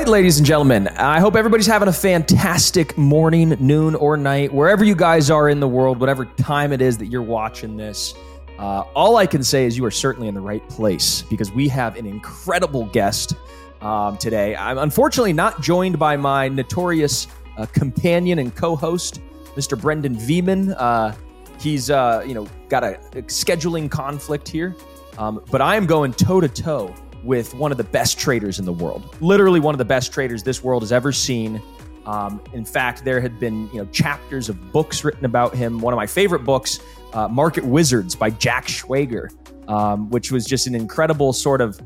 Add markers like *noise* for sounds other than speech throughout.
right, ladies and gentlemen, I hope everybody's having a fantastic morning, noon, or night, wherever you guys are in the world, whatever time it is that you're watching this. Uh, all I can say is you are certainly in the right place because we have an incredible guest um, today. I'm unfortunately not joined by my notorious uh, companion and co-host, Mr. Brendan Veman. Uh, he's uh, you know got a, a scheduling conflict here, um, but I am going toe to toe with one of the best traders in the world. Literally one of the best traders this world has ever seen. Um, in fact, there had been you know chapters of books written about him. One of my favorite books, uh, Market Wizards by Jack Schwager, um, which was just an incredible sort of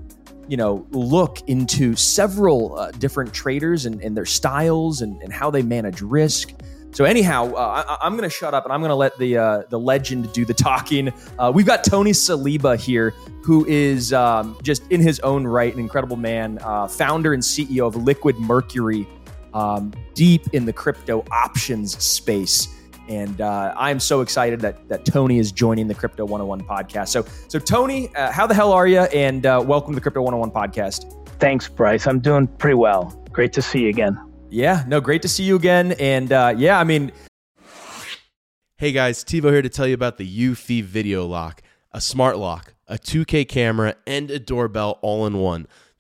you know look into several uh, different traders and, and, their styles and, and how they manage risk. So anyhow, uh, I, am going to shut up and I'm going to let the uh, the legend do the talking. Uh, we've got Tony Saliba here, who is um, just in his own right an incredible man, uh, founder and CEO of Liquid Mercury, um, deep in the crypto options space. And uh, I'm so excited that that Tony is joining the Crypto 101 podcast. So, so Tony, uh, how the hell are you? And welcome to the Crypto 101 podcast. Thanks, Bryce. I'm doing pretty well. Great to see you again. Yeah, no, great to see you again. And uh, yeah, I mean, hey guys, TiVo here to tell you about the Eufy Video Lock, a smart lock, a 2K camera, and a doorbell all in one.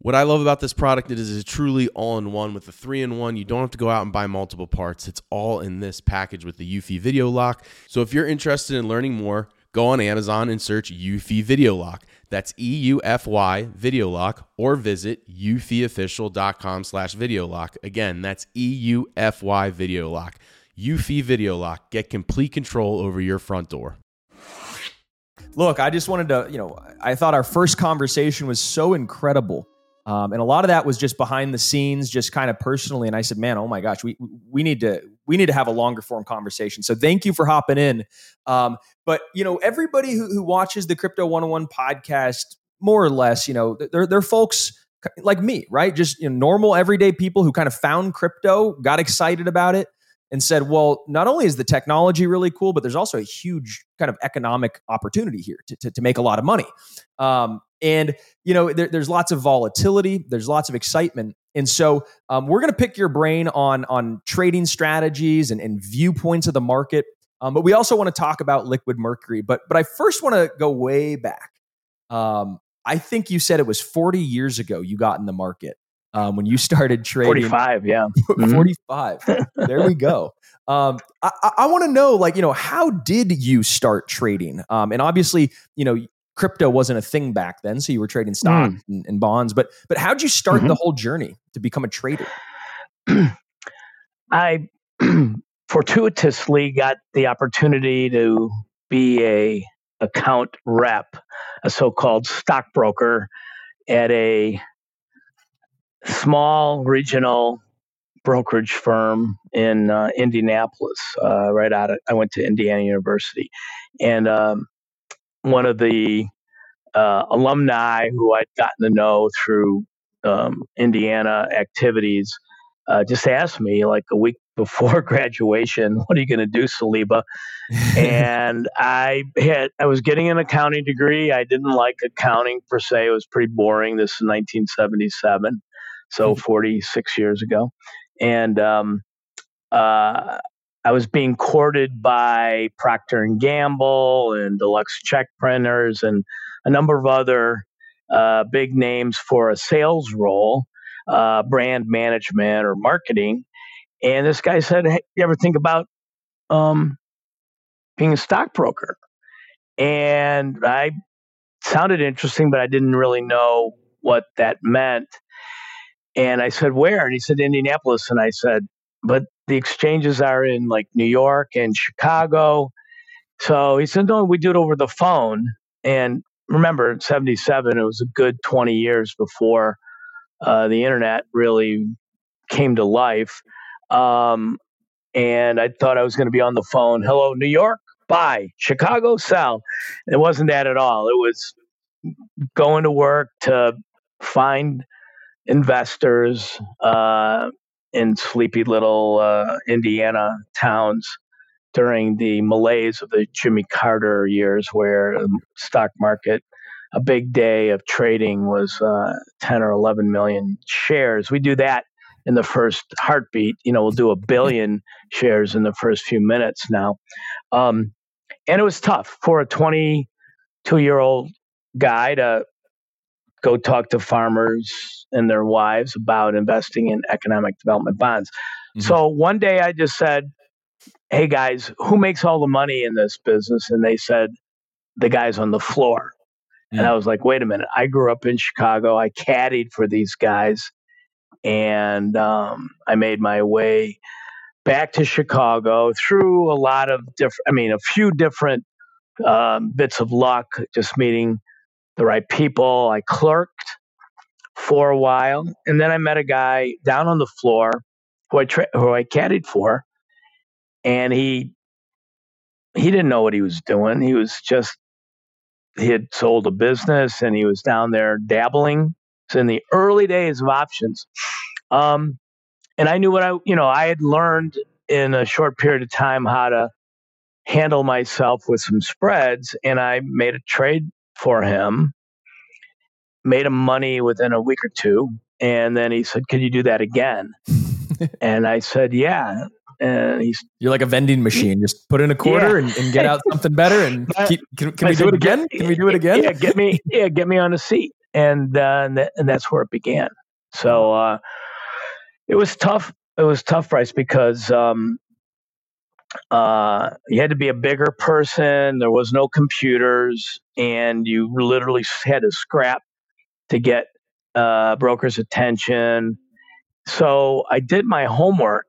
What I love about this product is it's truly all in one with the three in one. You don't have to go out and buy multiple parts. It's all in this package with the Eufy Video Lock. So if you're interested in learning more, go on Amazon and search Eufy Video Lock. That's E-U-F-Y Video Lock or visit eufyofficial.com slash video lock. Again, that's E-U-F-Y Video Lock. Eufy Video Lock. Get complete control over your front door. Look, I just wanted to, you know, I thought our first conversation was so incredible um, and a lot of that was just behind the scenes, just kind of personally. And I said, man, oh my gosh, we we need to we need to have a longer form conversation. So thank you for hopping in. Um, but you know, everybody who, who watches the Crypto 101 podcast, more or less, you know, they're they're folks like me, right? Just you know, normal everyday people who kind of found crypto, got excited about it, and said, well, not only is the technology really cool, but there's also a huge kind of economic opportunity here to, to, to make a lot of money. Um, and, you know, there, there's lots of volatility, there's lots of excitement. And so um, we're going to pick your brain on, on trading strategies and, and viewpoints of the market. Um, but we also want to talk about liquid mercury. But, but I first want to go way back. Um, I think you said it was 40 years ago you got in the market um, when you *laughs* started trading. 45, yeah. *laughs* Mm-hmm. 45. there we go. Um, I, I want to know, like, you know, how did you start trading? Um, and obviously, you know, crypto wasn't a thing back then, so you were trading stocks mm. and, and, bonds. But but how'd you start mm-hmm. the whole journey to become a trader? *clears throat* I *clears throat* fortuitously got the opportunity to be a account rep, a so-called stockbroker at a small regional brokerage firm in uh, Indianapolis. Uh, right out of, I went to Indiana University, and um, one of the uh, alumni who I'd gotten to know through um, Indiana activities uh, just asked me like a week *laughs* before graduation, "What are you going to do, Saliba?" and I had I was getting an accounting degree. I didn't like accounting per se; it was pretty boring. This is 1977, so mm-hmm. 46 years ago, and um, uh, I was being courted by Procter and Gamble and Deluxe check printers and a number of other uh, big names for a sales role, uh, brand management or marketing. And this guy said, "Hey, you ever think about um, being a stockbroker?" And I sounded interesting, but I didn't really know what that meant. And I said, "Where?" And he said, "Indianapolis." And I said, "But the exchanges are in like New York and Chicago." So he said, "No, we do it over the phone." And remember, in '77, it was a good 20 years before uh, the internet really came to life. Um, and I thought I was going to be on the phone. Hello, New York. Bye. Chicago. Sell. It wasn't that at all. It was going to work to find investors uh, in sleepy little uh, Indiana towns during the malaise of the Jimmy Carter years, where the stock market, a big day of trading was uh, 10 or 11 million shares. We do that in the first heartbeat. You know, we'll do a billion *laughs* shares in the first few minutes now. Um, and it was tough for a 22 year old guy to go talk to farmers and their wives about investing in economic development bonds. Mm-hmm. So one day I just said, Hey guys, who makes all the money in this business? And they said, The guys on the floor. Mm-hmm. And I was like, Wait a minute. I grew up in Chicago. I caddied for these guys. And um, I made my way back to Chicago through a lot of different, I mean, a few different um, bits of luck, just meeting the right people. I clerked for a while, and then I met a guy down on the floor who I tra- who I caddied for, and he he didn't know what he was doing. He was just he had sold a business and he was down there dabbling. So in the early days of options, um, and I knew what I you know I had learned in a short period of time how to handle myself with some spreads, and I made a trade for him, made him money within a week or two. And then he said, Can you do that again? *laughs* and I said, Yeah. And he's You're like a vending machine. Just put in a quarter yeah. and, and, get out something better. And *laughs* keep, can, can we said, do it again? Can we do it again? Yeah, get me, yeah, get me on the seat. And uh, and, th- and that's where it began. So uh, it was tough. It was tough, Bryce, because um, uh, you had to be a bigger person. There was no computers, and you literally had to scrap to get uh, brokers' attention. So I did my homework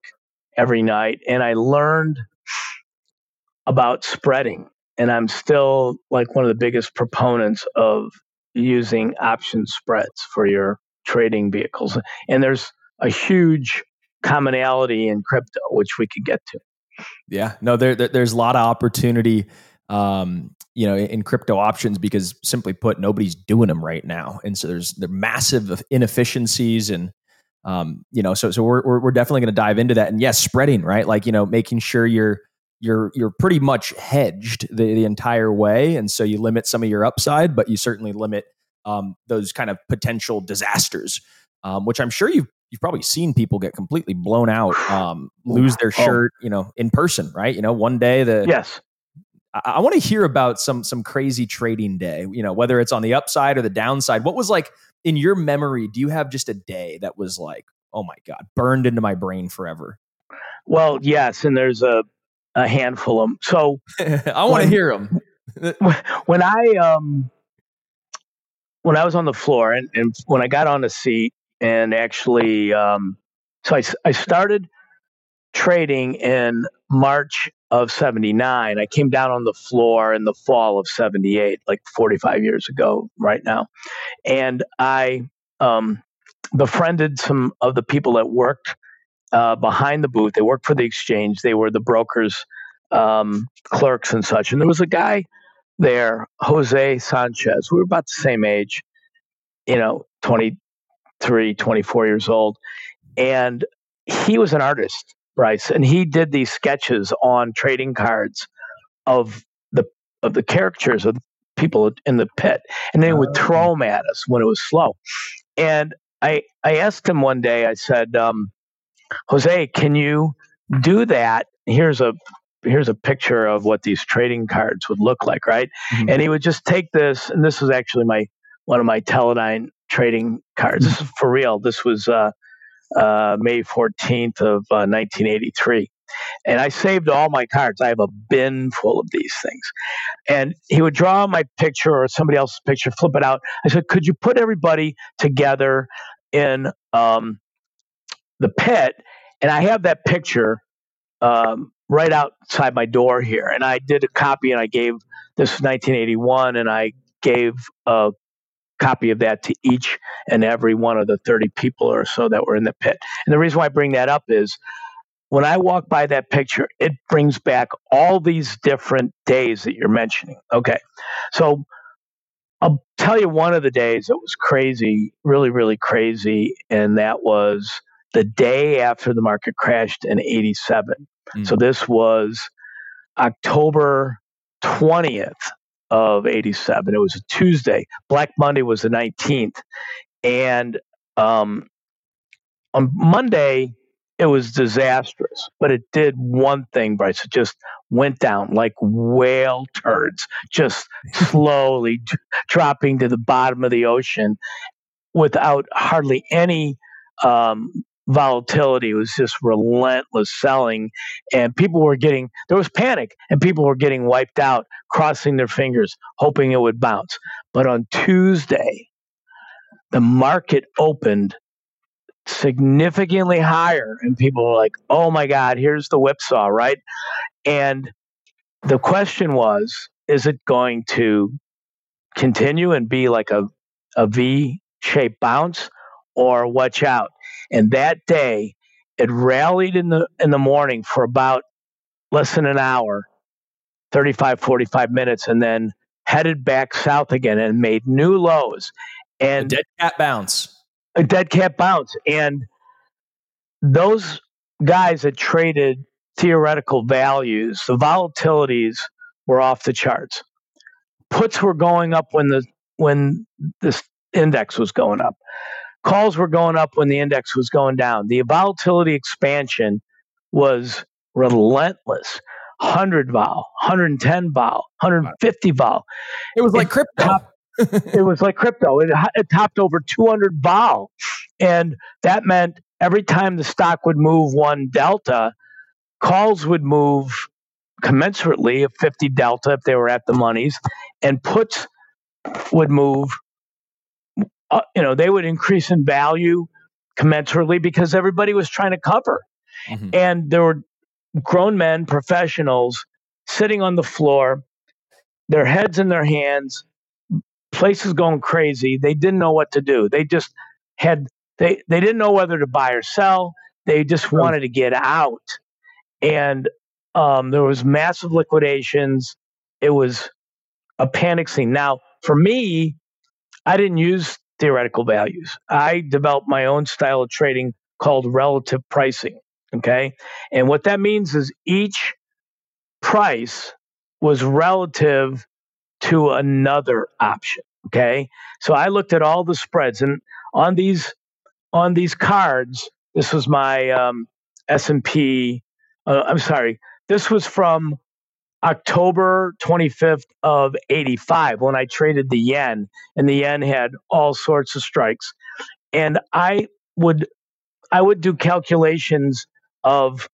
every night, and I learned about spreading. And I'm still like one of the biggest proponents of using option spreads for your trading vehicles. And there's a huge commonality in crypto, which we could get to. Yeah, no, there, there there's a lot of opportunity, um, you know, in crypto options because simply put, nobody's doing them right now, and so there's there massive inefficiencies and. Um, you know, so so we're we're, we're definitely going to dive into that, and yes, spreading right, like you know, making sure you're you're you're pretty much hedged the, the entire way, and so you limit some of your upside, but you certainly limit um, those kind of potential disasters, um, which I'm sure you've you've probably seen people get completely blown out, um, lose their oh. shirt, you know, in person, right? You know, one day the yes. I, I want to hear about some some crazy trading day. You know, whether it's on the upside or the downside. What was like in your memory? Do you have just a day that was like, oh my god, burned into my brain forever? Well, yes, and there's a a handful of them. So *laughs* I want to hear them. when I um when I was on the floor and, and when I got on the seat and actually, um, so I, I started trading in March of 79. I came down on the floor in the fall of 78, like 45 years ago, right now. And I um, befriended some of the people that worked uh, behind the booth. They worked for the exchange, they were the brokers, um, clerks, and such. And there was a guy there, Jose Sanchez. We were about the same age, you know, 20, 23, 24 years old. And he was an artist, Bryce, and he did these sketches on trading cards of the of the caricatures of people in the pit, and they would throw oh. them at us when it was slow. And I I asked him one day. I said, um, Jose, can you do that? Here's a here's a picture of what these trading cards would look like, right? Mm-hmm. And he would just take this, and this was actually my one of my Teledyne trading cards. This is for real. This was uh, uh, May 14th of uh, 1983. Uh, and I saved all my cards. I have a bin full of these things. And he would draw my picture or somebody else's picture, flip it out. I said, Could you put everybody together in um, the pit? And I have that picture um, right outside my door here. And I did a copy and I gave this 1981 and I gave a copy of that to each and every one of the 30 people or so that were in the pit. And the reason why I bring that up is when I walk by that picture, it brings back all these different days that you're mentioning. Okay. So I'll tell you one of the days that was crazy, really, really crazy. And that was the day after the market crashed in 87. Mm-hmm. So this was October 20th of 87. It was a Tuesday. Black Monday was the 19th. And um, on Monday, it was disastrous, but it did one thing, Bryce. It just went down like whale turds, just slowly dropping to the bottom of the ocean without hardly any um, volatility. It was just relentless selling, and people were getting there was panic, and people were getting wiped out, crossing their fingers, hoping it would bounce. But on Tuesday, the market opened significantly higher, and people were like, "Oh my God, here's the whipsaw!" Right, and the question was, is it going to continue and be like a a V shaped bounce, or watch out? And that day, it rallied in the in the morning for about less than an hour, 35, 45 minutes, and then headed back south again and made new lows. And a dead cat bounce. A dead cat bounce. And those guys that traded theoretical values, the volatilities were off the charts. Puts were going up when the when this index was going up calls were going up when the index was going down. The volatility expansion was relentless. 100 vol, 110 vol, 150 vol. It was like it crypto. Topped, it was like crypto. It, it topped over 200 vol. And that meant every time the stock would move one delta, calls would move commensurately of 50 delta if they were at the monies, and puts would move uh, you know, they would increase in value commensurately because everybody was trying to cover. Mm-hmm. And there were grown men, professionals, sitting on the floor, their heads in their hands, places going crazy. They didn't know what to do. They just had they they didn't know whether to buy or sell. They just wanted to get out. And um, there was massive liquidations. It was a panic scene. Now, for me, I didn't use theoretical values. I developed my own style of trading called relative pricing. Okay. And what that means is each price was relative to another option. Okay. So I looked at all the spreads and on these on these cards, this was my um, S&P. Uh, I'm sorry. This was from October 25th of 85 when I traded the yen and the yen had all sorts of strikes. And I would I would do calculations of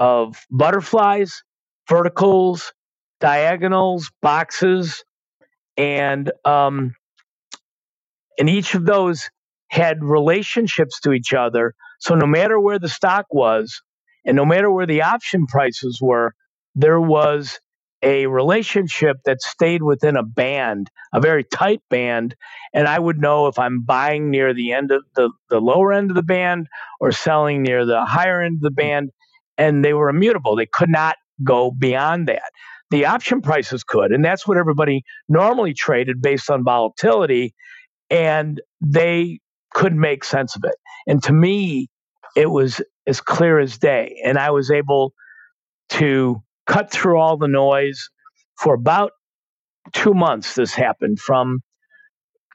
of butterflies, verticals, diagonals, boxes and um and each of those had relationships to each other. So no matter where the stock was and no matter where the option prices were there was a relationship that stayed within a band, a very tight band, and I would know if I'm buying near the end of the, the lower end of the band or selling near the higher end of the band, and they were immutable. They could not go beyond that. The option prices could, and that's what everybody normally traded based on volatility, and they could make sense of it. And to me, it was as clear as day, and I was able to cut through all the noise. For about two months, this happened from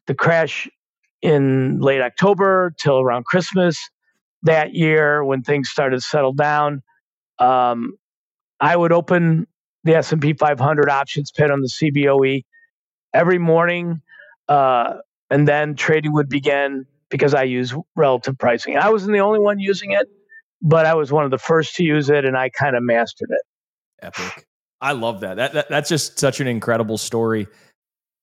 the crash in late October till around Christmas that year when things started to settle down. Um, I would open the S&P 500 options pit on the CBOE every morning. Uh, and then trading would begin because I use relative pricing. I wasn't the only one using it, but I was one of the first to use it, and I kind of mastered it. Epic. I love that. That, that. That's just such an incredible story.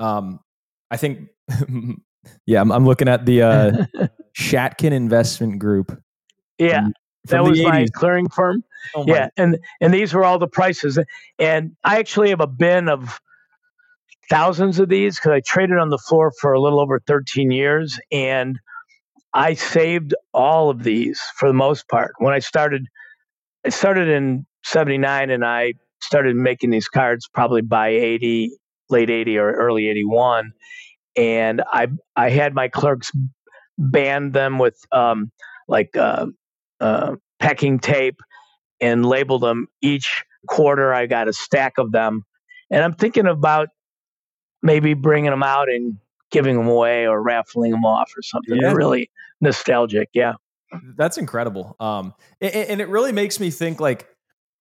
Um, I think, *laughs* yeah, I'm, I'm, looking at the uh, *laughs* Shatkin Investment Group. Yeah, from, from that was 80s. my clearing firm. Oh my. Yeah, and and these were all the prices. And I actually have a bin of thousands of these because I traded on the floor for a little over 13 years, and I saved all of these for the most part. When I started, I started in '79, and I started making these cards probably by 80 late 80 or early 81 and i i had my clerks band them with um, like uh, uh, packing tape and label them each quarter i got a stack of them and i'm thinking about maybe bringing them out and giving them away or raffling them off or something. Yeah. Really nostalgic yeah. That's incredible. Um and, and it really makes me think like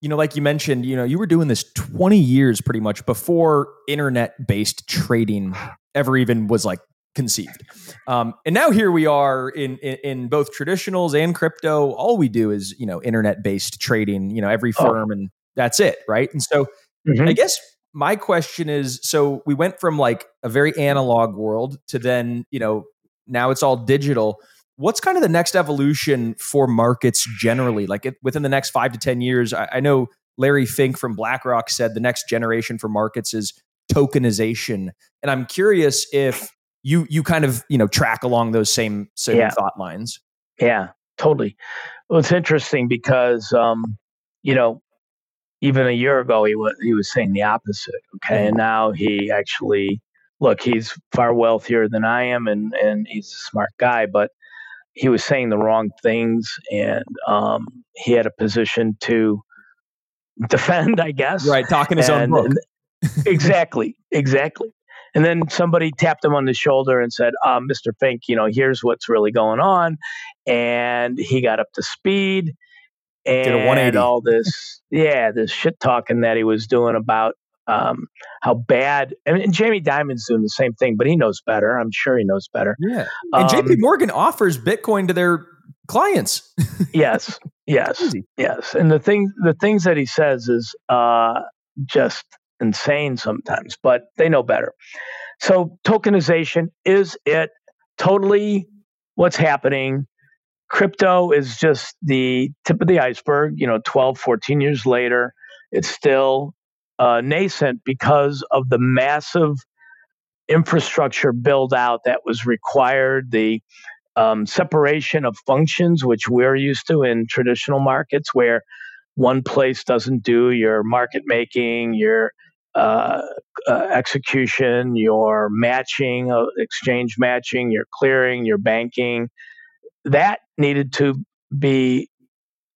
you know, like you mentioned, you know, you were doing this 20 years pretty much before internet based trading ever even was like conceived. Um, and now here we are in, in, in both traditionals and crypto. All we do is you know internet based trading. You know, every oh. firm, oh. and that's it, right? And so, mm-hmm. I guess my question is: so we went from like a very analog world to then you know now it's all digital what's kind of the next evolution for markets generally? Like it, within the next five to ten years I, I, know larry fink from blackrock said the next generation for markets is tokenization. And i'm curious if you you kind of you know track along those same same yeah. thought lines. Yeah totally. Well it's interesting because um you know even a year ago he was he was saying the opposite okay? Mm-hmm. and now he actually look he's far wealthier than i am and and he's a smart guy but he was saying the wrong things, and um, he had a position to defend, I guess. Right, talking his and, own book. *laughs* exactly, exactly. And then somebody tapped him on the shoulder and said, uh, "Mr. Fink, you know, here's what's really going on," and he got up to speed and did all this, yeah, this shit talking that he was doing about um, how bad. Mean, and Jamie Dimon's doing the same thing, but he knows better. I'm sure he knows better. Yeah. And um, JP Morgan offers Bitcoin to their clients. *laughs* yes. Yes. Yes. And the thing, the things that he says is uh, just insane sometimes, but they know better. So tokenization is it totally what's happening? Crypto is just the tip of the iceberg. You know, 12, 14 years later, it's still uh, nascent because of the massive infrastructure build out that was required, the um, separation of functions, which we're used to in traditional markets, where one place doesn't do your market making, your uh, uh, execution, your matching, uh, exchange matching, your clearing, your banking. That needed to be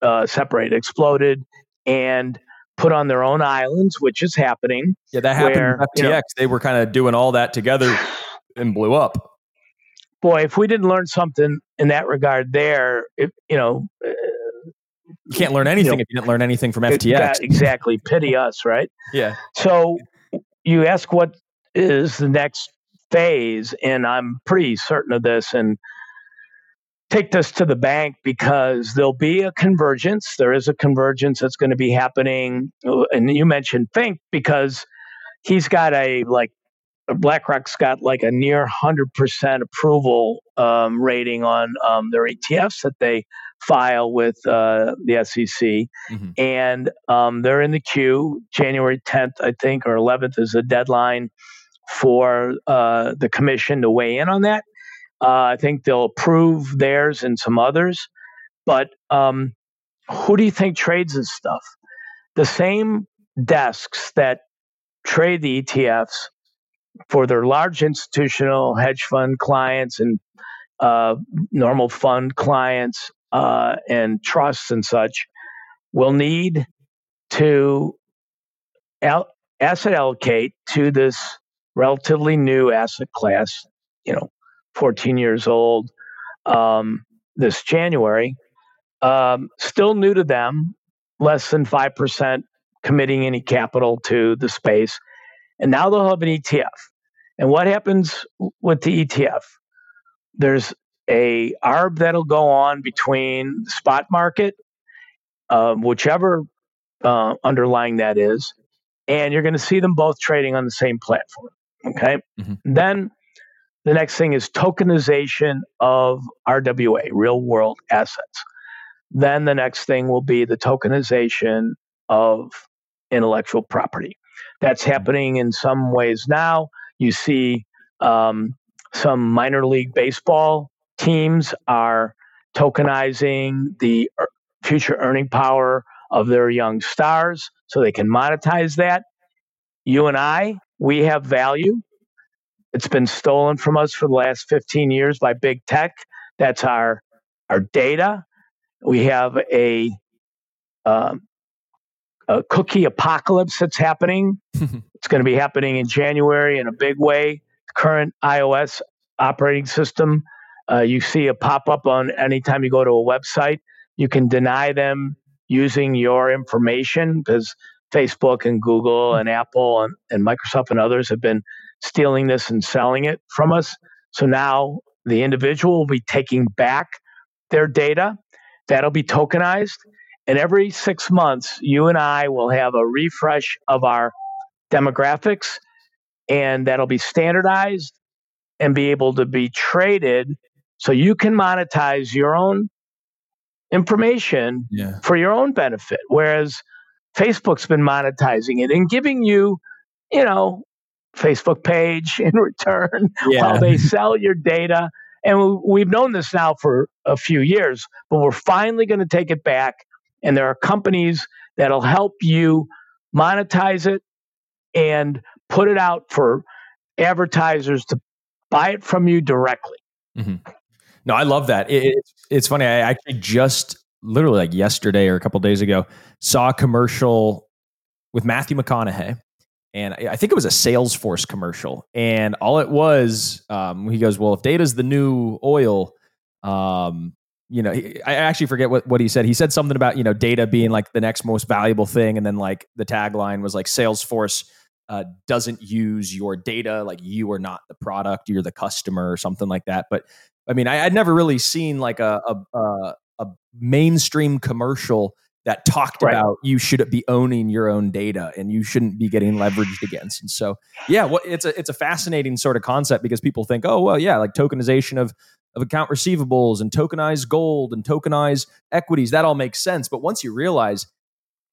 uh, separated, exploded, and put on their own islands, which is happening. Yeah, that happened where, FTX. You know, they were kind of doing all that together *sighs* and blew up. Boy, if we didn't learn something in that regard there, it, you know, uh, you can't learn anything you know, if you didn't learn anything from FTX. exactly. Pity us, right? Yeah. So you ask what is the next phase, and I'm pretty certain of this. And take this to the bank because there'll be a convergence. There is a convergence that's going to be happening. And you mentioned Fink because he's got a like BlackRock's got like a near 100% approval um, rating on um, their ETFs that they file with uh, the SEC. Mm-hmm. And um, they're in the queue. January 10th, I think, or 11th is the deadline for uh, the commission to weigh in on that. Uh, I think they'll approve theirs and some others. But um, who do you think trades this stuff? The same desks that trade the ETFs for their large institutional hedge fund clients and uh, normal fund clients uh, and trusts and such will need to al- asset allocate to this relatively new asset class, you know, 14 years old um, this January. Um, still new to them, less than 5% committing any capital to the space. And now they'll have an ETF. And what happens with the ETF? There's a ARB that'll go on between the spot market, uh, whichever uh, underlying that is, and you're going to see them both trading on the same platform. Okay. Mm-hmm. Then the next thing is tokenization of RWA, real world assets. Then the next thing will be the tokenization of intellectual property. That's happening in some ways now. You see um, some minor league baseball teams are tokenizing the future earning power of their young stars so they can monetize that. You and I, we have value. It's been stolen from us for the last 15 years by big tech. That's our our data. We have a um, a cookie apocalypse that's happening. *laughs* it's going to be happening in January in a big way. The current iOS operating system, uh, you see a pop up on anytime you go to a website. You can deny them using your information because Facebook and Google and Apple and, and Microsoft and others have been stealing this and selling it from us. So now the individual will be taking back their data. That'll be tokenized. And every six months, you and I will have a refresh of our demographics, and that'll be standardized and be able to be traded so you can monetize your own information yeah. for your own benefit. Whereas Facebook's been monetizing it and giving you, you know, Facebook page in return *laughs* yeah. while they sell your data. And we've known this now for a few years, but we're finally going to take it back. And there are companies that'll help you monetize it and put it out for advertisers to buy it from you directly. Mm-hmm. No, I love that. It, it's, it's funny. I actually just literally like yesterday or a couple days ago saw a commercial with Matthew McConaughey. And I think it was a Salesforce commercial. And all it was, um, he goes, Well, if data's the new oil, um, you know, I actually forget what, what he said. He said something about, you know, data being like the next most valuable thing. And then like the tagline was like Salesforce uh, doesn't use your data. Like you are not the product, you're the customer or something like that. But I mean, I, would never really seen like a, a, a, a mainstream commercial that talked right. about you should be owning your own data and you shouldn't be getting leveraged against. And so, yeah, well, it's a it's a fascinating sort of concept because people think, oh well, yeah, like tokenization of of account receivables and tokenized gold and tokenized equities, that all makes sense. But once you realize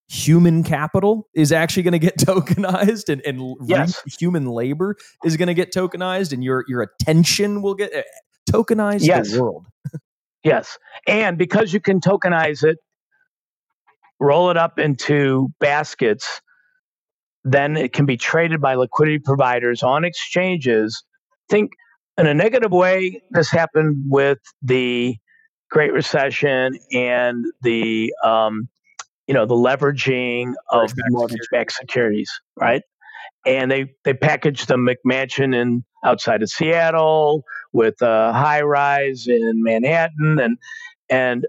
human capital is actually going to get *laughs* tokenized and, and yes. human labor is going to get tokenized and your your attention will get eh, tokenized yes. the world. *laughs* yes. And because you can tokenize it, roll it up into baskets, then it can be traded by liquidity providers on exchanges. Think in a negative way, this happened with the Great Recession and the um, you know the leveraging of mortgage-backed securities, right? And they they packaged the McMansion in outside of Seattle with a high rise in Manhattan, and and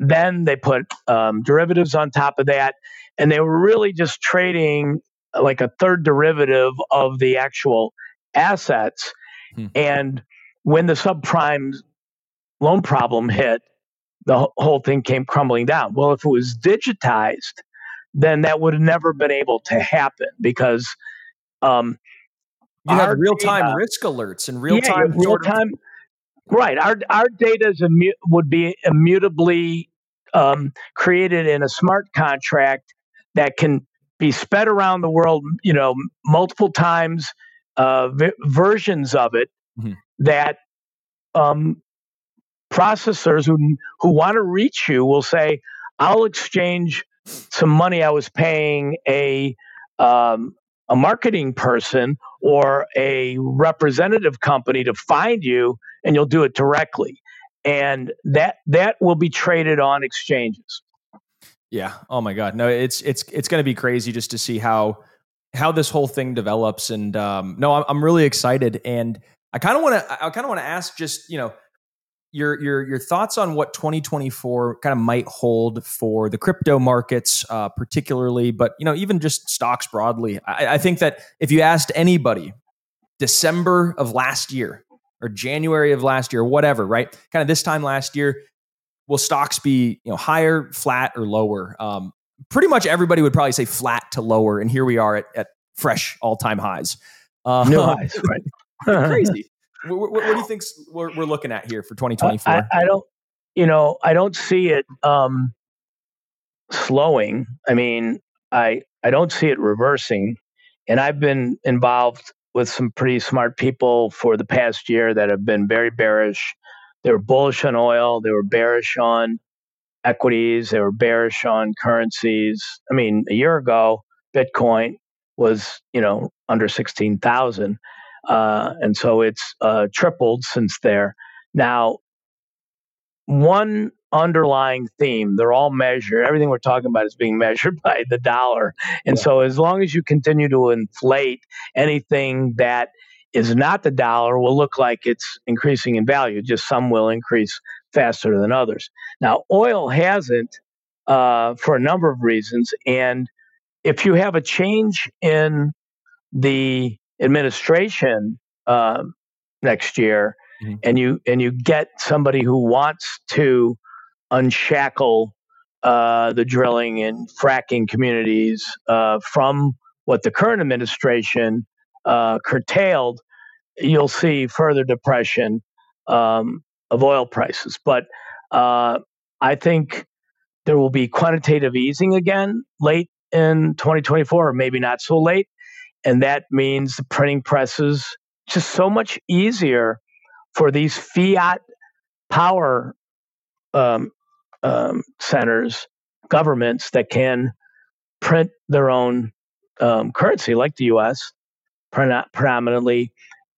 then they put um, derivatives on top of that, and they were really just trading like a third derivative of the actual assets. Hmm. And when the subprime loan problem hit, the whole thing came crumbling down. Well, if it was digitized, then that would have never been able to happen because um, you have real time risk alerts and real time real time. Right, our our data is immu- would be immutably um, created in a smart contract that can be sped around the world, you know, multiple times, uh, v- versions of it mm-hmm. that um, processors who who want to reach you will say, "I'll exchange some money I was paying a um, a marketing person or a representative company to find you and you'll do it directly and that that will be traded on exchanges. Yeah. Oh my god. No it's it's it's going to be crazy just to see how how this whole thing develops. And um no i'm, I'm really excited. And i kind of want to i kind of want to ask just you know your your your thoughts on what 2024 kind of might hold for the crypto markets, uh, particularly, but you know even just stocks broadly. I, I think that if you asked anybody, December of last year or January of last year, whatever, right? Kind of this time last year, will stocks be you know higher, flat, or lower? Um, pretty much everybody would probably say flat to lower, and here we are at, at fresh all time highs. Uh, New *laughs* highs, right? crazy. *laughs* What, what, what do you think we're, we're, looking at here for 2024? I, I, don't, you know, I don't see it um, slowing. I mean, I I don't see it reversing, and I've been involved with some pretty smart people for the past year that have been very bearish. They were bullish on oil. They were bearish on equities. They were bearish on currencies. I mean, a year ago, Bitcoin was you know under sixteen thousand. Uh, and so it's uh, tripled since there. Now, one underlying theme, they're all measured. Everything we're talking about is being *laughs* measured by the dollar. And yeah. so, as long as you continue to inflate anything that is not the dollar, will look like it's increasing in value. Just some will increase faster than others. Now, oil hasn't uh, for a number of reasons. And if you have a change in the administration uh, next year, mm-hmm. and you and you get somebody who wants to unshackle uh, the drilling and fracking communities uh, from what the current administration uh, curtailed, you'll see further depression um, of oil prices. But uh, I think there will be quantitative easing again late in 2024, or maybe not so late. And that means the printing presses just so much easier for these fiat power um, um, centers, governments that can print their own um, currency, like the U.S. predominantly.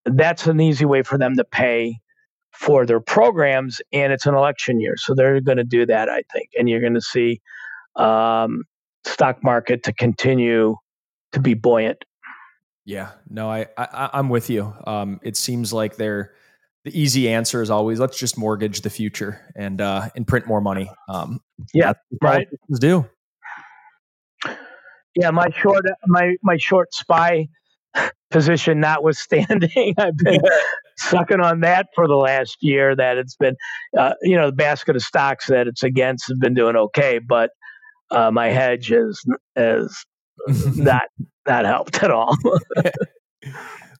That's an easy way for them to pay for their programs, and it's an election year, so they're going to do that, I think, and you're going to see um, stock market to continue to be buoyant. Yeah, no, I, I am with you. Um, it seems like they're the easy answer is always let's just mortgage the future and uh, and print more money. Um, yeah, right. Do yeah, my short my my short spy position notwithstanding, *laughs* I've been *laughs* sucking on that for the last year. That it's been, uh, you know, the basket of stocks that it's against has been doing okay, but uh, my hedge is is *laughs* not not helped at all.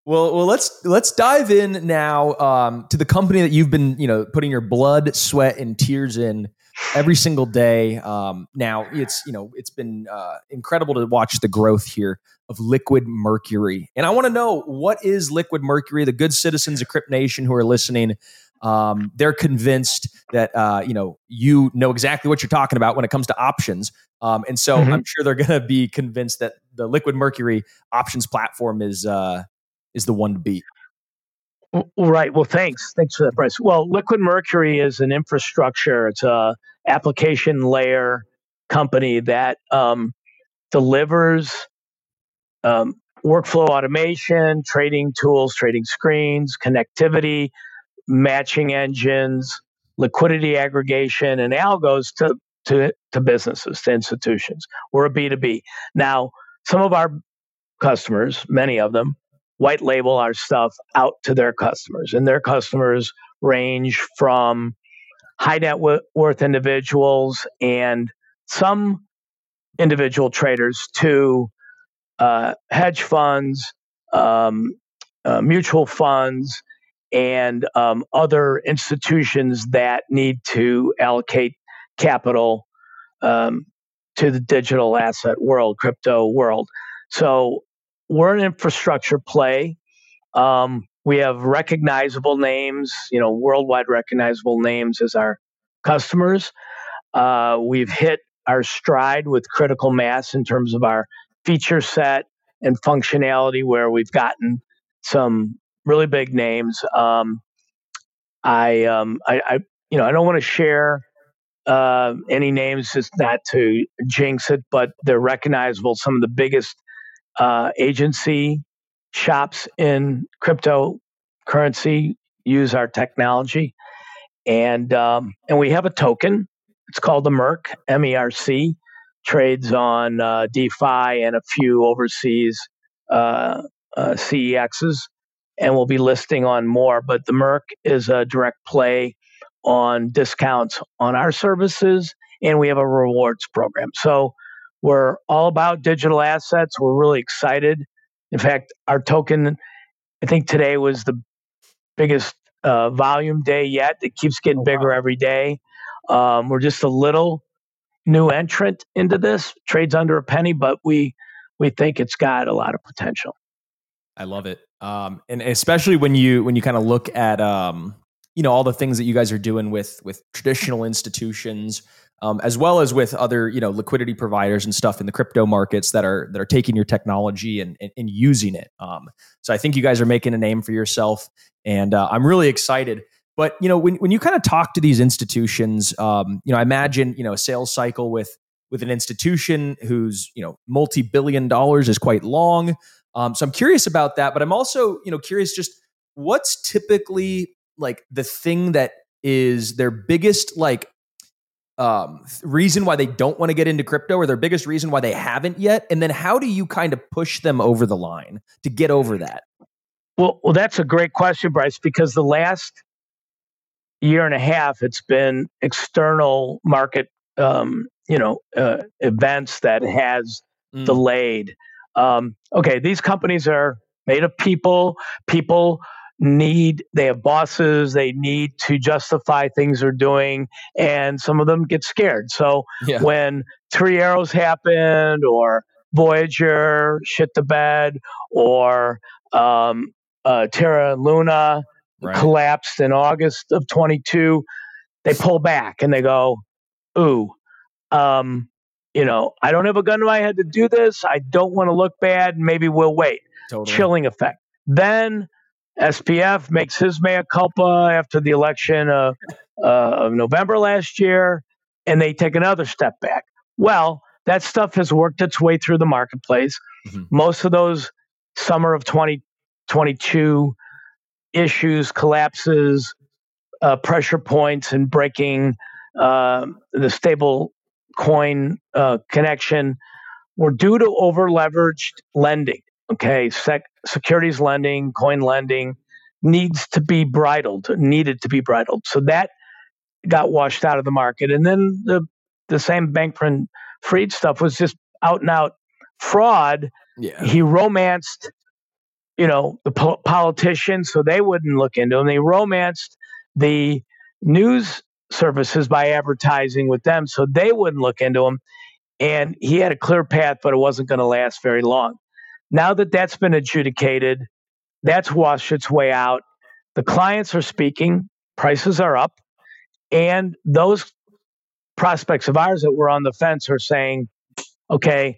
Well, well, let's let's dive in now um, to the company that you've been, you know, putting your blood, sweat, and tears in every single day. Um, now it's you know it's been uh, incredible to watch the growth here of Liquid Mercury, and I want to know what is Liquid Mercury. The good citizens of Crypt Nation who are listening, um, they're convinced that uh, you know you know exactly what you're talking about when it comes to options, um, and so mm-hmm. I'm sure they're going to be convinced that the Liquid Mercury options platform is uh, is the one to beat. Right. Well, thanks. Thanks for that, Bryce. Well, Liquid Mercury is an infrastructure. It's a application layer company that um, delivers um, workflow automation, trading tools, trading screens, connectivity, matching engines, liquidity aggregation, and algos to, to, to businesses, to institutions. We're a B2B. Now, some of our customers, many of them, white label our stuff out to their customers, and their customers range from high net worth individuals and some individual traders to uh, hedge funds, um, uh, mutual funds, and um, other institutions that need to allocate capital um, to the digital asset world, crypto world. So we're an infrastructure play. Um, we have recognizable names, you know, worldwide recognizable names as our customers. Uh, we've hit our stride with critical mass in terms of our feature set and functionality where we've gotten some really big names. Um, I, um, I, I, you know, I don't want to share uh, any names just not to jinx it, but they're recognizable. Some of the biggest uh, agency shops in cryptocurrency use our technology, and um, and we have a token. It's called the Merc M E R C. Trades on uh, DeFi and a few overseas uh, uh, CEXs, and we'll be listing on more. But the Merc is a direct play on discounts on our services, and we have a rewards program. So we're all about digital assets. We're really excited. In fact, our token, I think today was the biggest uh, volume day yet. It keeps getting oh, bigger every day. Um, we're just a little new entrant into this. Trades under a penny, but we we think it's got a lot of potential. I love it, um, and especially when you when you kind of look at um, you know all the things that you guys are doing with with traditional institutions um, as well as with other you know liquidity providers and stuff in the crypto markets that are that are taking your technology and, and, and using it. Um, so i think you guys are making a name for yourself and uh, i'm really excited. But you know when, when you kind of talk to these institutions um, you know i imagine you know a sales cycle with with an institution whose you know multi-billion dollars is quite long. Um, so i'm curious about that but i'm also you know curious just what's typically like the thing that is their biggest like um, reason why they don't want to get into crypto or their biggest reason why they haven't yet and then how do you kind of push them over the line to get over that? Well well that's a great question bryce because the last year and a half it's been external market um, you know uh, events that has mm. delayed. Um, okay these companies are made of people. People need they have bosses they need to justify things they're doing and some of them get scared so yeah. when three arrows happened or voyager shit the bed or um, uh, terra luna right. collapsed in august of 22 they pull back and they go ooh um, you know i don't have a gun to my head to do this i don't want to look bad maybe we'll wait totally. chilling effect then SBF makes his mea culpa after the election uh, uh, of November last year, and they take another step back. Well, that stuff has worked its way through the marketplace. Mm-hmm. Most of those summer of 2022 issues, collapses, uh, pressure points, and breaking uh, the stable coin uh, connection were due to over leveraged lending. Okay, sec- securities lending, coin lending needs to be bridled, needed to be bridled. So that got washed out of the market. And then the the same Bankman Freed stuff was just out and out fraud. Yeah. He romanced, you know, the po- politicians so they wouldn't look into him. They romanced the news services by advertising with them so they wouldn't look into him. And he had a clear path, but it wasn't going to last very long. Now that that's been adjudicated, that's washed its way out. The clients are speaking, prices are up, and those prospects of ours that were on the fence are saying, okay,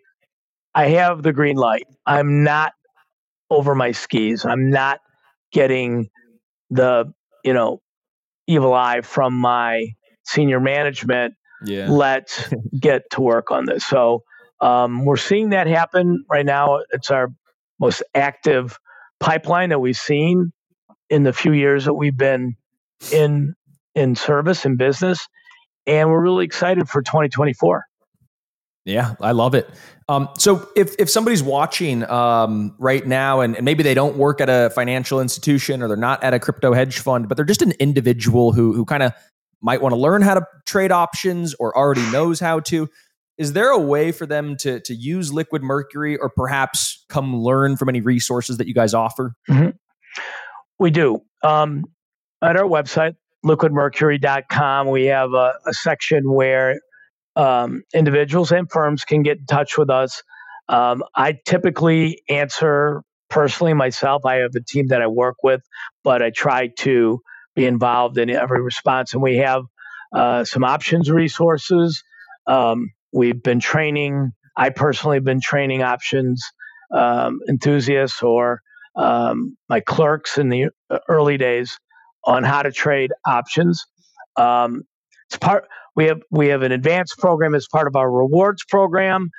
I have the green light. I'm not over my skis. I'm not getting the, you know, evil eye from my senior management. Yeah. Let's get to work on this. So um, we're seeing that happen right now. It's our most active pipeline that we've seen in the few years that we've been in in service and business, and we're really excited for 2024. Yeah, I love it. Um, so if if somebody's watching um, right now and, and, maybe they don't work at a financial institution or they're not at a crypto hedge fund, but they're just an individual who who kind of might want to learn how to trade options or already knows how to, is there a way for them to to use liquid mercury or perhaps come learn from any resources that you guys offer? Mm-hmm. we do. Um, at our website liquidmercury.com we have a, a section where um, individuals and firms can get in touch with us. Um, i typically answer personally myself. I have a team that i work with but i try to be involved in every response. And we have uh, some options resources. Um, We've been training. I personally have been training options um, enthusiasts or um, my clerks in the uh, early days on how to trade options. Um, it's part we have we have an advanced program as part of our rewards program,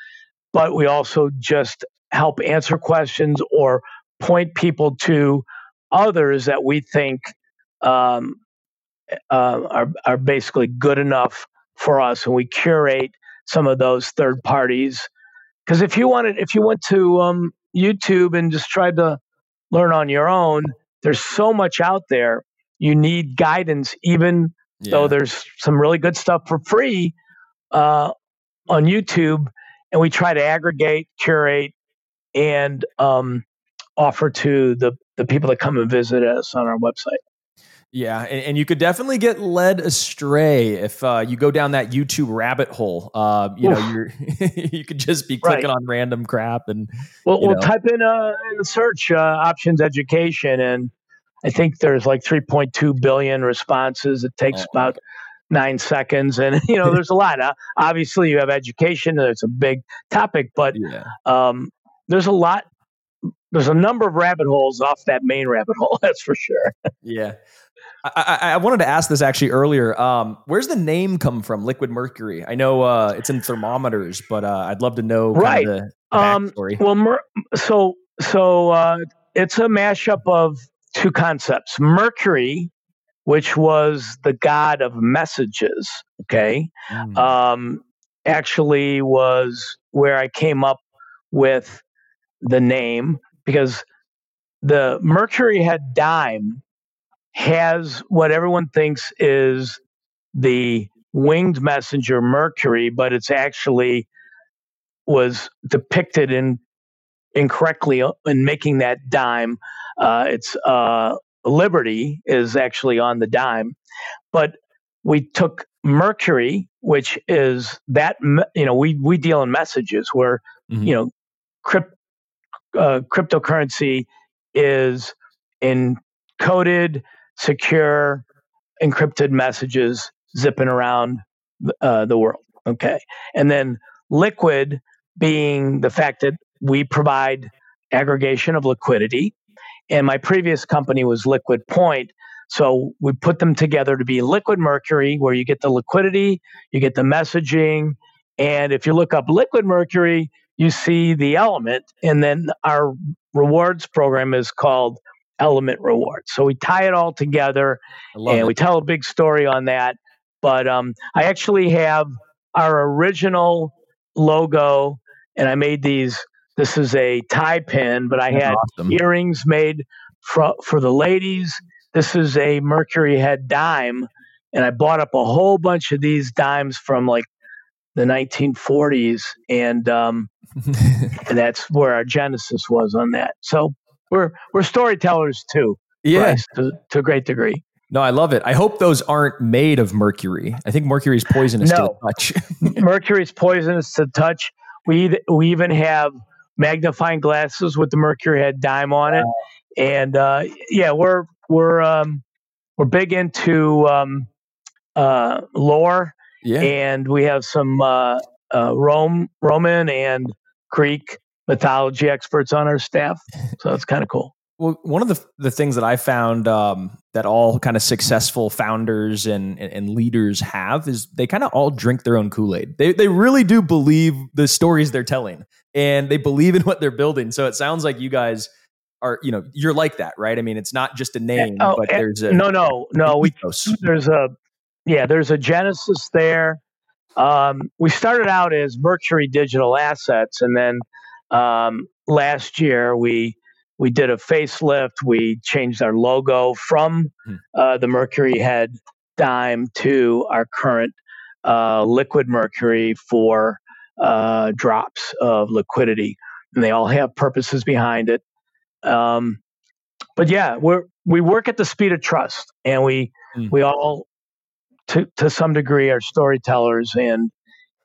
but we also just help answer questions or point people to others that we think um, uh, are are basically good enough for us, and we curate some of those third parties. Because if you wanted, if you went to um, YouTube and just tried to learn on your own, there's so much out there. You need guidance, even yeah. though there's some really good stuff for free uh, on YouTube. And we try to aggregate, curate, and um, offer to the the people that come and visit us on our website. Yeah, and, and, you could definitely get led astray if uh, you go down that YouTube rabbit hole. Uh, you Oof. know, you're *laughs* you could just be clicking right. on random crap and. Well, we'll type in uh, in the search uh, options education, and I think there's like 3.2 billion responses. It takes oh, about nine seconds, and *laughs* you know, there's a lot. Uh, obviously, you have education; it's a big topic, but yeah. um, there's a lot there's a number of rabbit holes off that main rabbit hole. *laughs* That's for sure. yeah. I, I, I, wanted to ask this actually earlier. Um, where's the name come from? Liquid mercury. I know uh, it's in thermometers, but uh, I'd love to know right. the, the um, well, mer- so so uh, it's a mashup of two concepts. Mercury, which was the god of messages. Okay, mm. um, actually was where I came up with the name because the Mercury head dime has what everyone thinks is the winged messenger Mercury, but it's actually was depicted in incorrectly in making that dime. Uh, it's uh, Liberty is actually on the dime, but we took Mercury, which is that you know we we deal in messages where mm-hmm. you know crypt, uh, cryptocurrency is encoded, secure, encrypted messages zipping around uh, the world. Okay. And then liquid being the fact that we provide aggregation of liquidity. And my previous company was Liquid Point. So we put them together to be Liquid Mercury, where you get the liquidity, you get the messaging. And if you look up Liquid Mercury, you see the element. And then our rewards program is called Element Rewards. So we tie it all together and it. we tell a big story on that. But um, I actually have our original logo, and I made these. This is a tie pin, but I That's had awesome. earrings made for, for the ladies. This is a Mercury head dime, and I bought up a whole bunch of these dimes from like the 1940s, and um, *laughs* and that's where our genesis was on that. So we're we're storytellers too. Yeah, to, to a great degree. No, I love it. I hope those aren't made of mercury. I think mercury is poisonous no. to touch. *laughs* mercury is poisonous to touch. We we even have magnifying glasses with the mercury head dime on it, and uh, yeah, we're we're um, we're big into um, uh, lore, yeah. and we have some uh, uh Rome Roman and Greek mythology experts on our staff. So it's kind of cool. Well, one of the the things that I found um, that all kind of successful founders and, and, and leaders have is they kind of all drink their own Kool Aid. They they really do believe the stories they're telling, and they believe in what they're building. So it sounds like you guys are you know you're like that, right? I mean, it's not just a name, oh, but there's a no, no, no. We there's a yeah, there's a genesis there. Um, we started out as Mercury Digital Assets, and then um, last year, we we did a facelift. We changed our logo from hmm. uh, the Mercury Head dime to our current uh, liquid mercury for uh, drops of liquidity, and they all have purposes behind it. Um, but yeah, we're we work at the speed of trust, and we mm. we all to to some degree are storytellers, and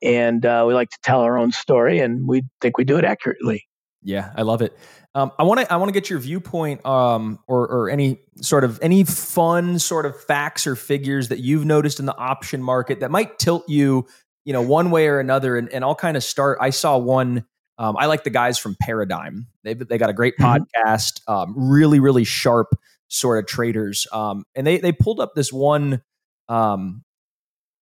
and uh, we like to tell our own story, and we think we do it accurately. Yeah, I love it. Um, I want to I want to get your viewpoint, um, or or any sort of any fun sort of facts or figures that you've noticed in the option market that might tilt you, you know, one way or another. And, and I'll kind of start. I saw one Um, I like the guys from Paradigm. They they got a great mm-hmm. podcast. Um, really really sharp sort of traders. Um, and they they pulled up this one um,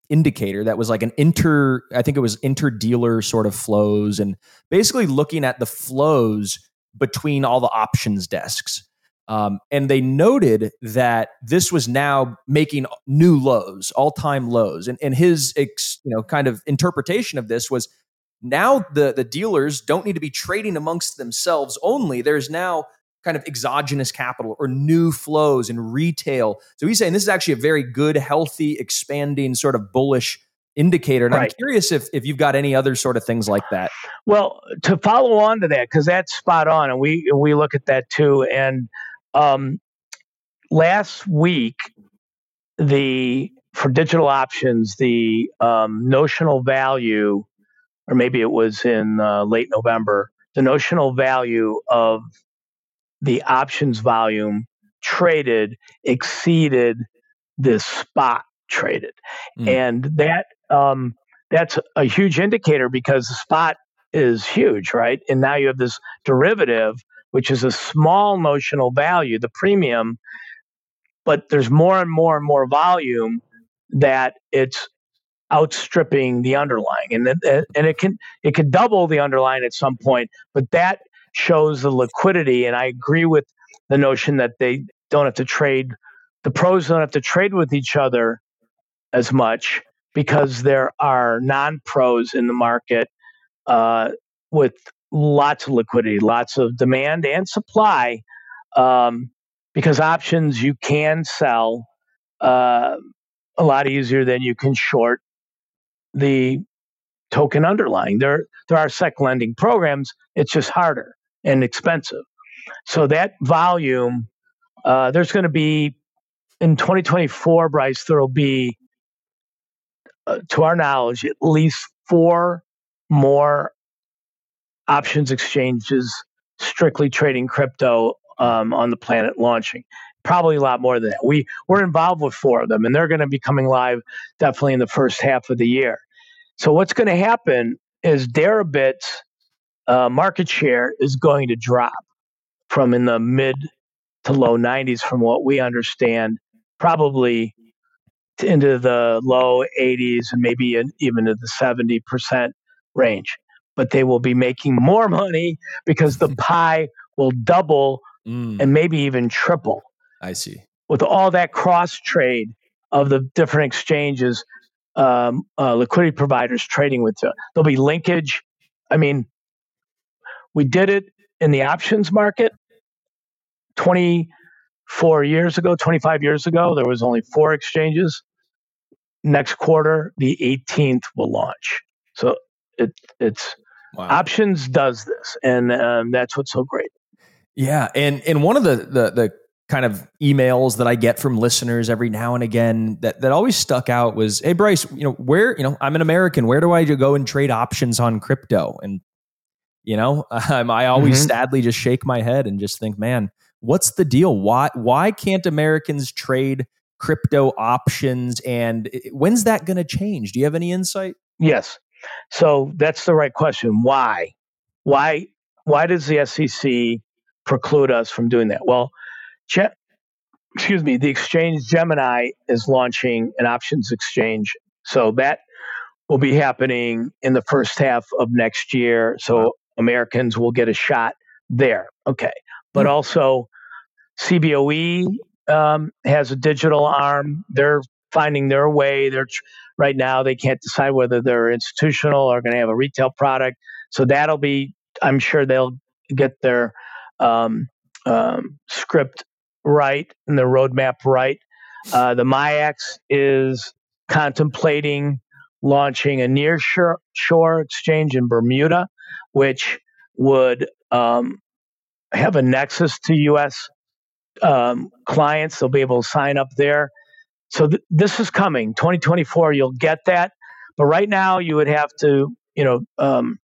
indicator that was like an inter I think it was inter dealer sort of flows and basically looking at the flows between all the options desks. Um, and they noted that this was now making new lows, all time lows. And, and his ex, you know kind of interpretation of this was now the the dealers don't need to be trading amongst themselves only. There's now kind of exogenous capital or new flows in retail. So he's saying this is actually a very good, healthy, expanding sort of bullish indicator. And right. I'm curious if if you've got any other sort of things like that. Well, to follow on to that, because that's spot on, and we we look at that too. And um, last week, the for digital options, the um, notional value, or maybe it was in uh, late November, the notional value of the options volume traded exceeded the spot traded, mm. and that um, that's a huge indicator because the spot is huge, right? And now you have this derivative, which is a small notional value, the premium, but there's more and more and more volume that it's outstripping the underlying, and and it can it can double the underlying at some point, but that shows the liquidity. And I agree with the notion that they don't have to trade, the pros don't have to trade with each other as much because there are non pros in the market uh, with lots of liquidity, lots of demand and supply. Um, because options you can sell uh, a lot easier than you can short the token underlying. There, there are sec lending programs. It's just harder and expensive. So that volume, uh, there's going to be in 2024, Bryce, there will be, uh, to our knowledge, at least four more options exchanges strictly trading crypto um, on the planet launching. Probably a lot more than that. We we're involved with four of them, and they're going to be coming live definitely in the first half of the year. So what's going to happen is Deribit's uh, market share is going to drop from in the mid to low 90s, from what we understand, probably into the low 80s and maybe in, even to the 70% range. But they will be making more money because the *laughs* pie will double mm. and maybe even triple. I see. With all that cross trade of the different exchanges, um, uh, liquidity providers trading with, you. there'll be linkage. I mean, we did it in the options market 24 years ago, 25 years ago. There was only four exchanges. Next quarter, the 18th will launch. So it, it's wow. options does this, and um, that's what's so great. Yeah, and and one of the the the kind of emails that I get from listeners every now and again that, that always stuck out was, Hey Bryce, you know, where, you know, I'm an American, where do I go and trade options on crypto? And you know, *laughs* um, I always mm-hmm. sadly just shake my head and just think, man, what's the deal? Why why can't Americans trade crypto options? And when's that going to change? Do you have any insight? Yes. So that's the right question. Why? Why? Why does the SEC preclude us from doing that? Well, excuse me, the exchange Gemini is launching an options exchange. So that will be happening in the first half of next year. So Americans will get a shot there. Okay. But mm-hmm. also, CBOE um, has a digital arm. They're finding their way. They're right now they can't decide whether they're institutional or going to have a retail product. So that'll be. I'm sure they'll get their um, um, script right and the roadmap right. Uh, the MIAX is contemplating launching a near shore exchange in Bermuda which would um, have a nexus to U.S. Um, clients. They'll be able to sign up there. So th- this is coming, 2024. You'll get that, but right now you would have to, you know, um,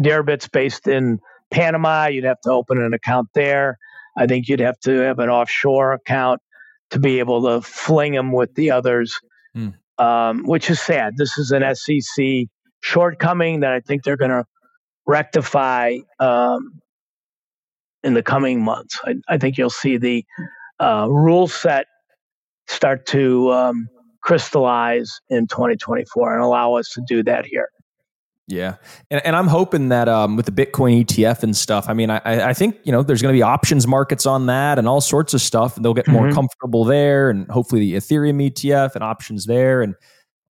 Deribit's based in Panama. You'd have to open an account there. I think you'd have to have an offshore account to be able to fling them with the others, mm. um, which is sad. This is an SEC shortcoming that I think they're going to rectify um, in the coming months. I, I, think you'll see the uh, rule set start to um, crystallize in 2024 and allow us to do that here. Yeah, and, and I'm hoping that um, with the Bitcoin ETF and stuff, I mean, I, I think you know there's going to be options markets on that and all sorts of stuff, and they'll get more mm-hmm. comfortable there, and hopefully the Ethereum ETF and options there, and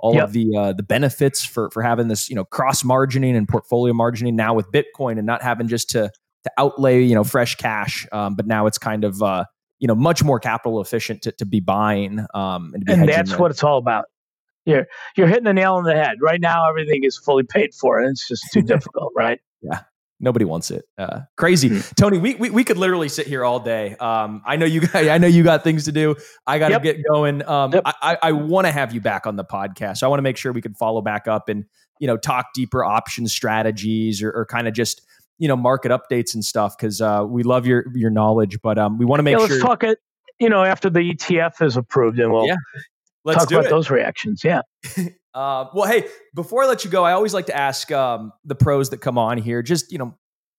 all yep. of the uh, the benefits for for having this you know cross margining and portfolio margining now with Bitcoin and not having just to to outlay you know fresh cash, um, but now it's kind of uh, you know much more capital efficient to, to be buying um, and, and that's what it's all about you're you're hitting the nail on the head. Right now, everything is fully paid for, and it's just too *laughs* difficult, right? Yeah. Nobody wants it. Uh, crazy, mm-hmm. Tony. We, we we could literally sit here all day. Um, I know you. Got, I know you got things to do. I got to yep. get going. Um, yep. I I, I want to have you back on the podcast. I want to make sure we can follow back up and you know talk deeper option strategies or, or kind of just you know market updates and stuff because uh, we love your your knowledge. But um, we want to make yeah, sure. Let's talk it. You know, after the ETF is approved, and we'll yeah. Let's talk about it. those reactions. Yeah. *laughs* uh, well, hey, before I let you go, I always like to ask um, the pros that come on here, just you know,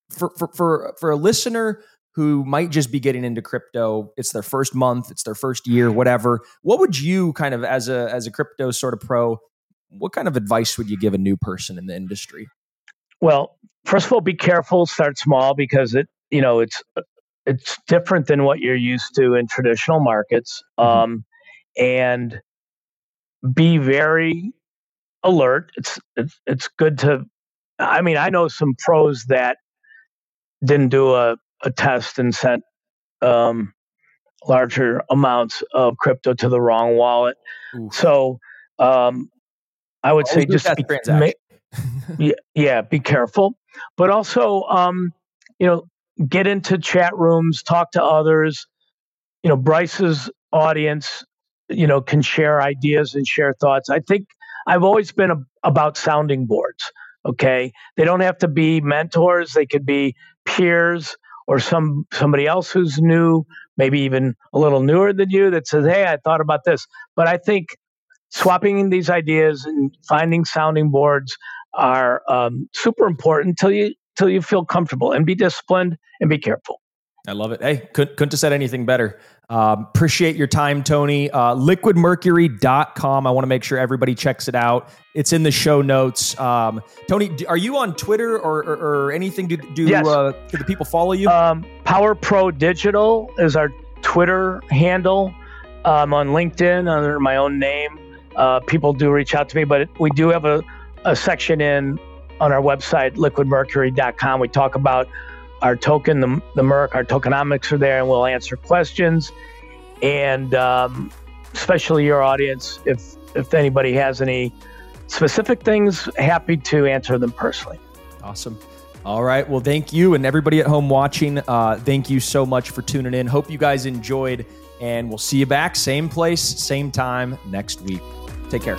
for for for for a listener who might just be getting into crypto, it's their first month, it's their first year, whatever. What would you kind of as a as a crypto sort of pro? What kind of advice would you give a new person in the industry? Well, first of all, be careful. Start small because it you know it's it's different than what you're used to in traditional markets. Mm-hmm. Um, and be very alert. It's, it's it's good to. I mean, I know some pros that didn't do a, a test and sent um, larger amounts of crypto to the wrong wallet. Ooh. So um, I would say just be, ma- *laughs* yeah, yeah, be careful, but also um, you know get into chat rooms, talk to others. You know, Bryce's audience you know can share ideas and share thoughts i think i've always been a, about sounding boards okay they don't have to be mentors they could be peers or some somebody else who's new maybe even a little newer than you that says hey i thought about this but i think swapping these ideas and finding sounding boards are um, super important until you until you feel comfortable and be disciplined and be careful I love it. Hey, couldn't, couldn't have said anything better. Um, appreciate your time, Tony. Uh, liquidmercury.com. I want to make sure everybody checks it out. It's in the show notes. Um, Tony, are you on Twitter or, or, or anything? Do, do, yes. uh, do the people follow you? Um, Power Pro Digital is our Twitter handle. I'm on LinkedIn under my own name. Uh, people do reach out to me, but we do have a, a section in on our website, liquidmercury.com. We talk about our token, the, the Merc, our tokenomics are there, and we'll answer questions. And um, especially your audience, if if anybody has any specific things, happy to answer them personally. Awesome. All right. Well, thank you, and everybody at home watching. Uh, thank you so much for tuning in. Hope you guys enjoyed, and we'll see you back, same place, same time next week. Take care.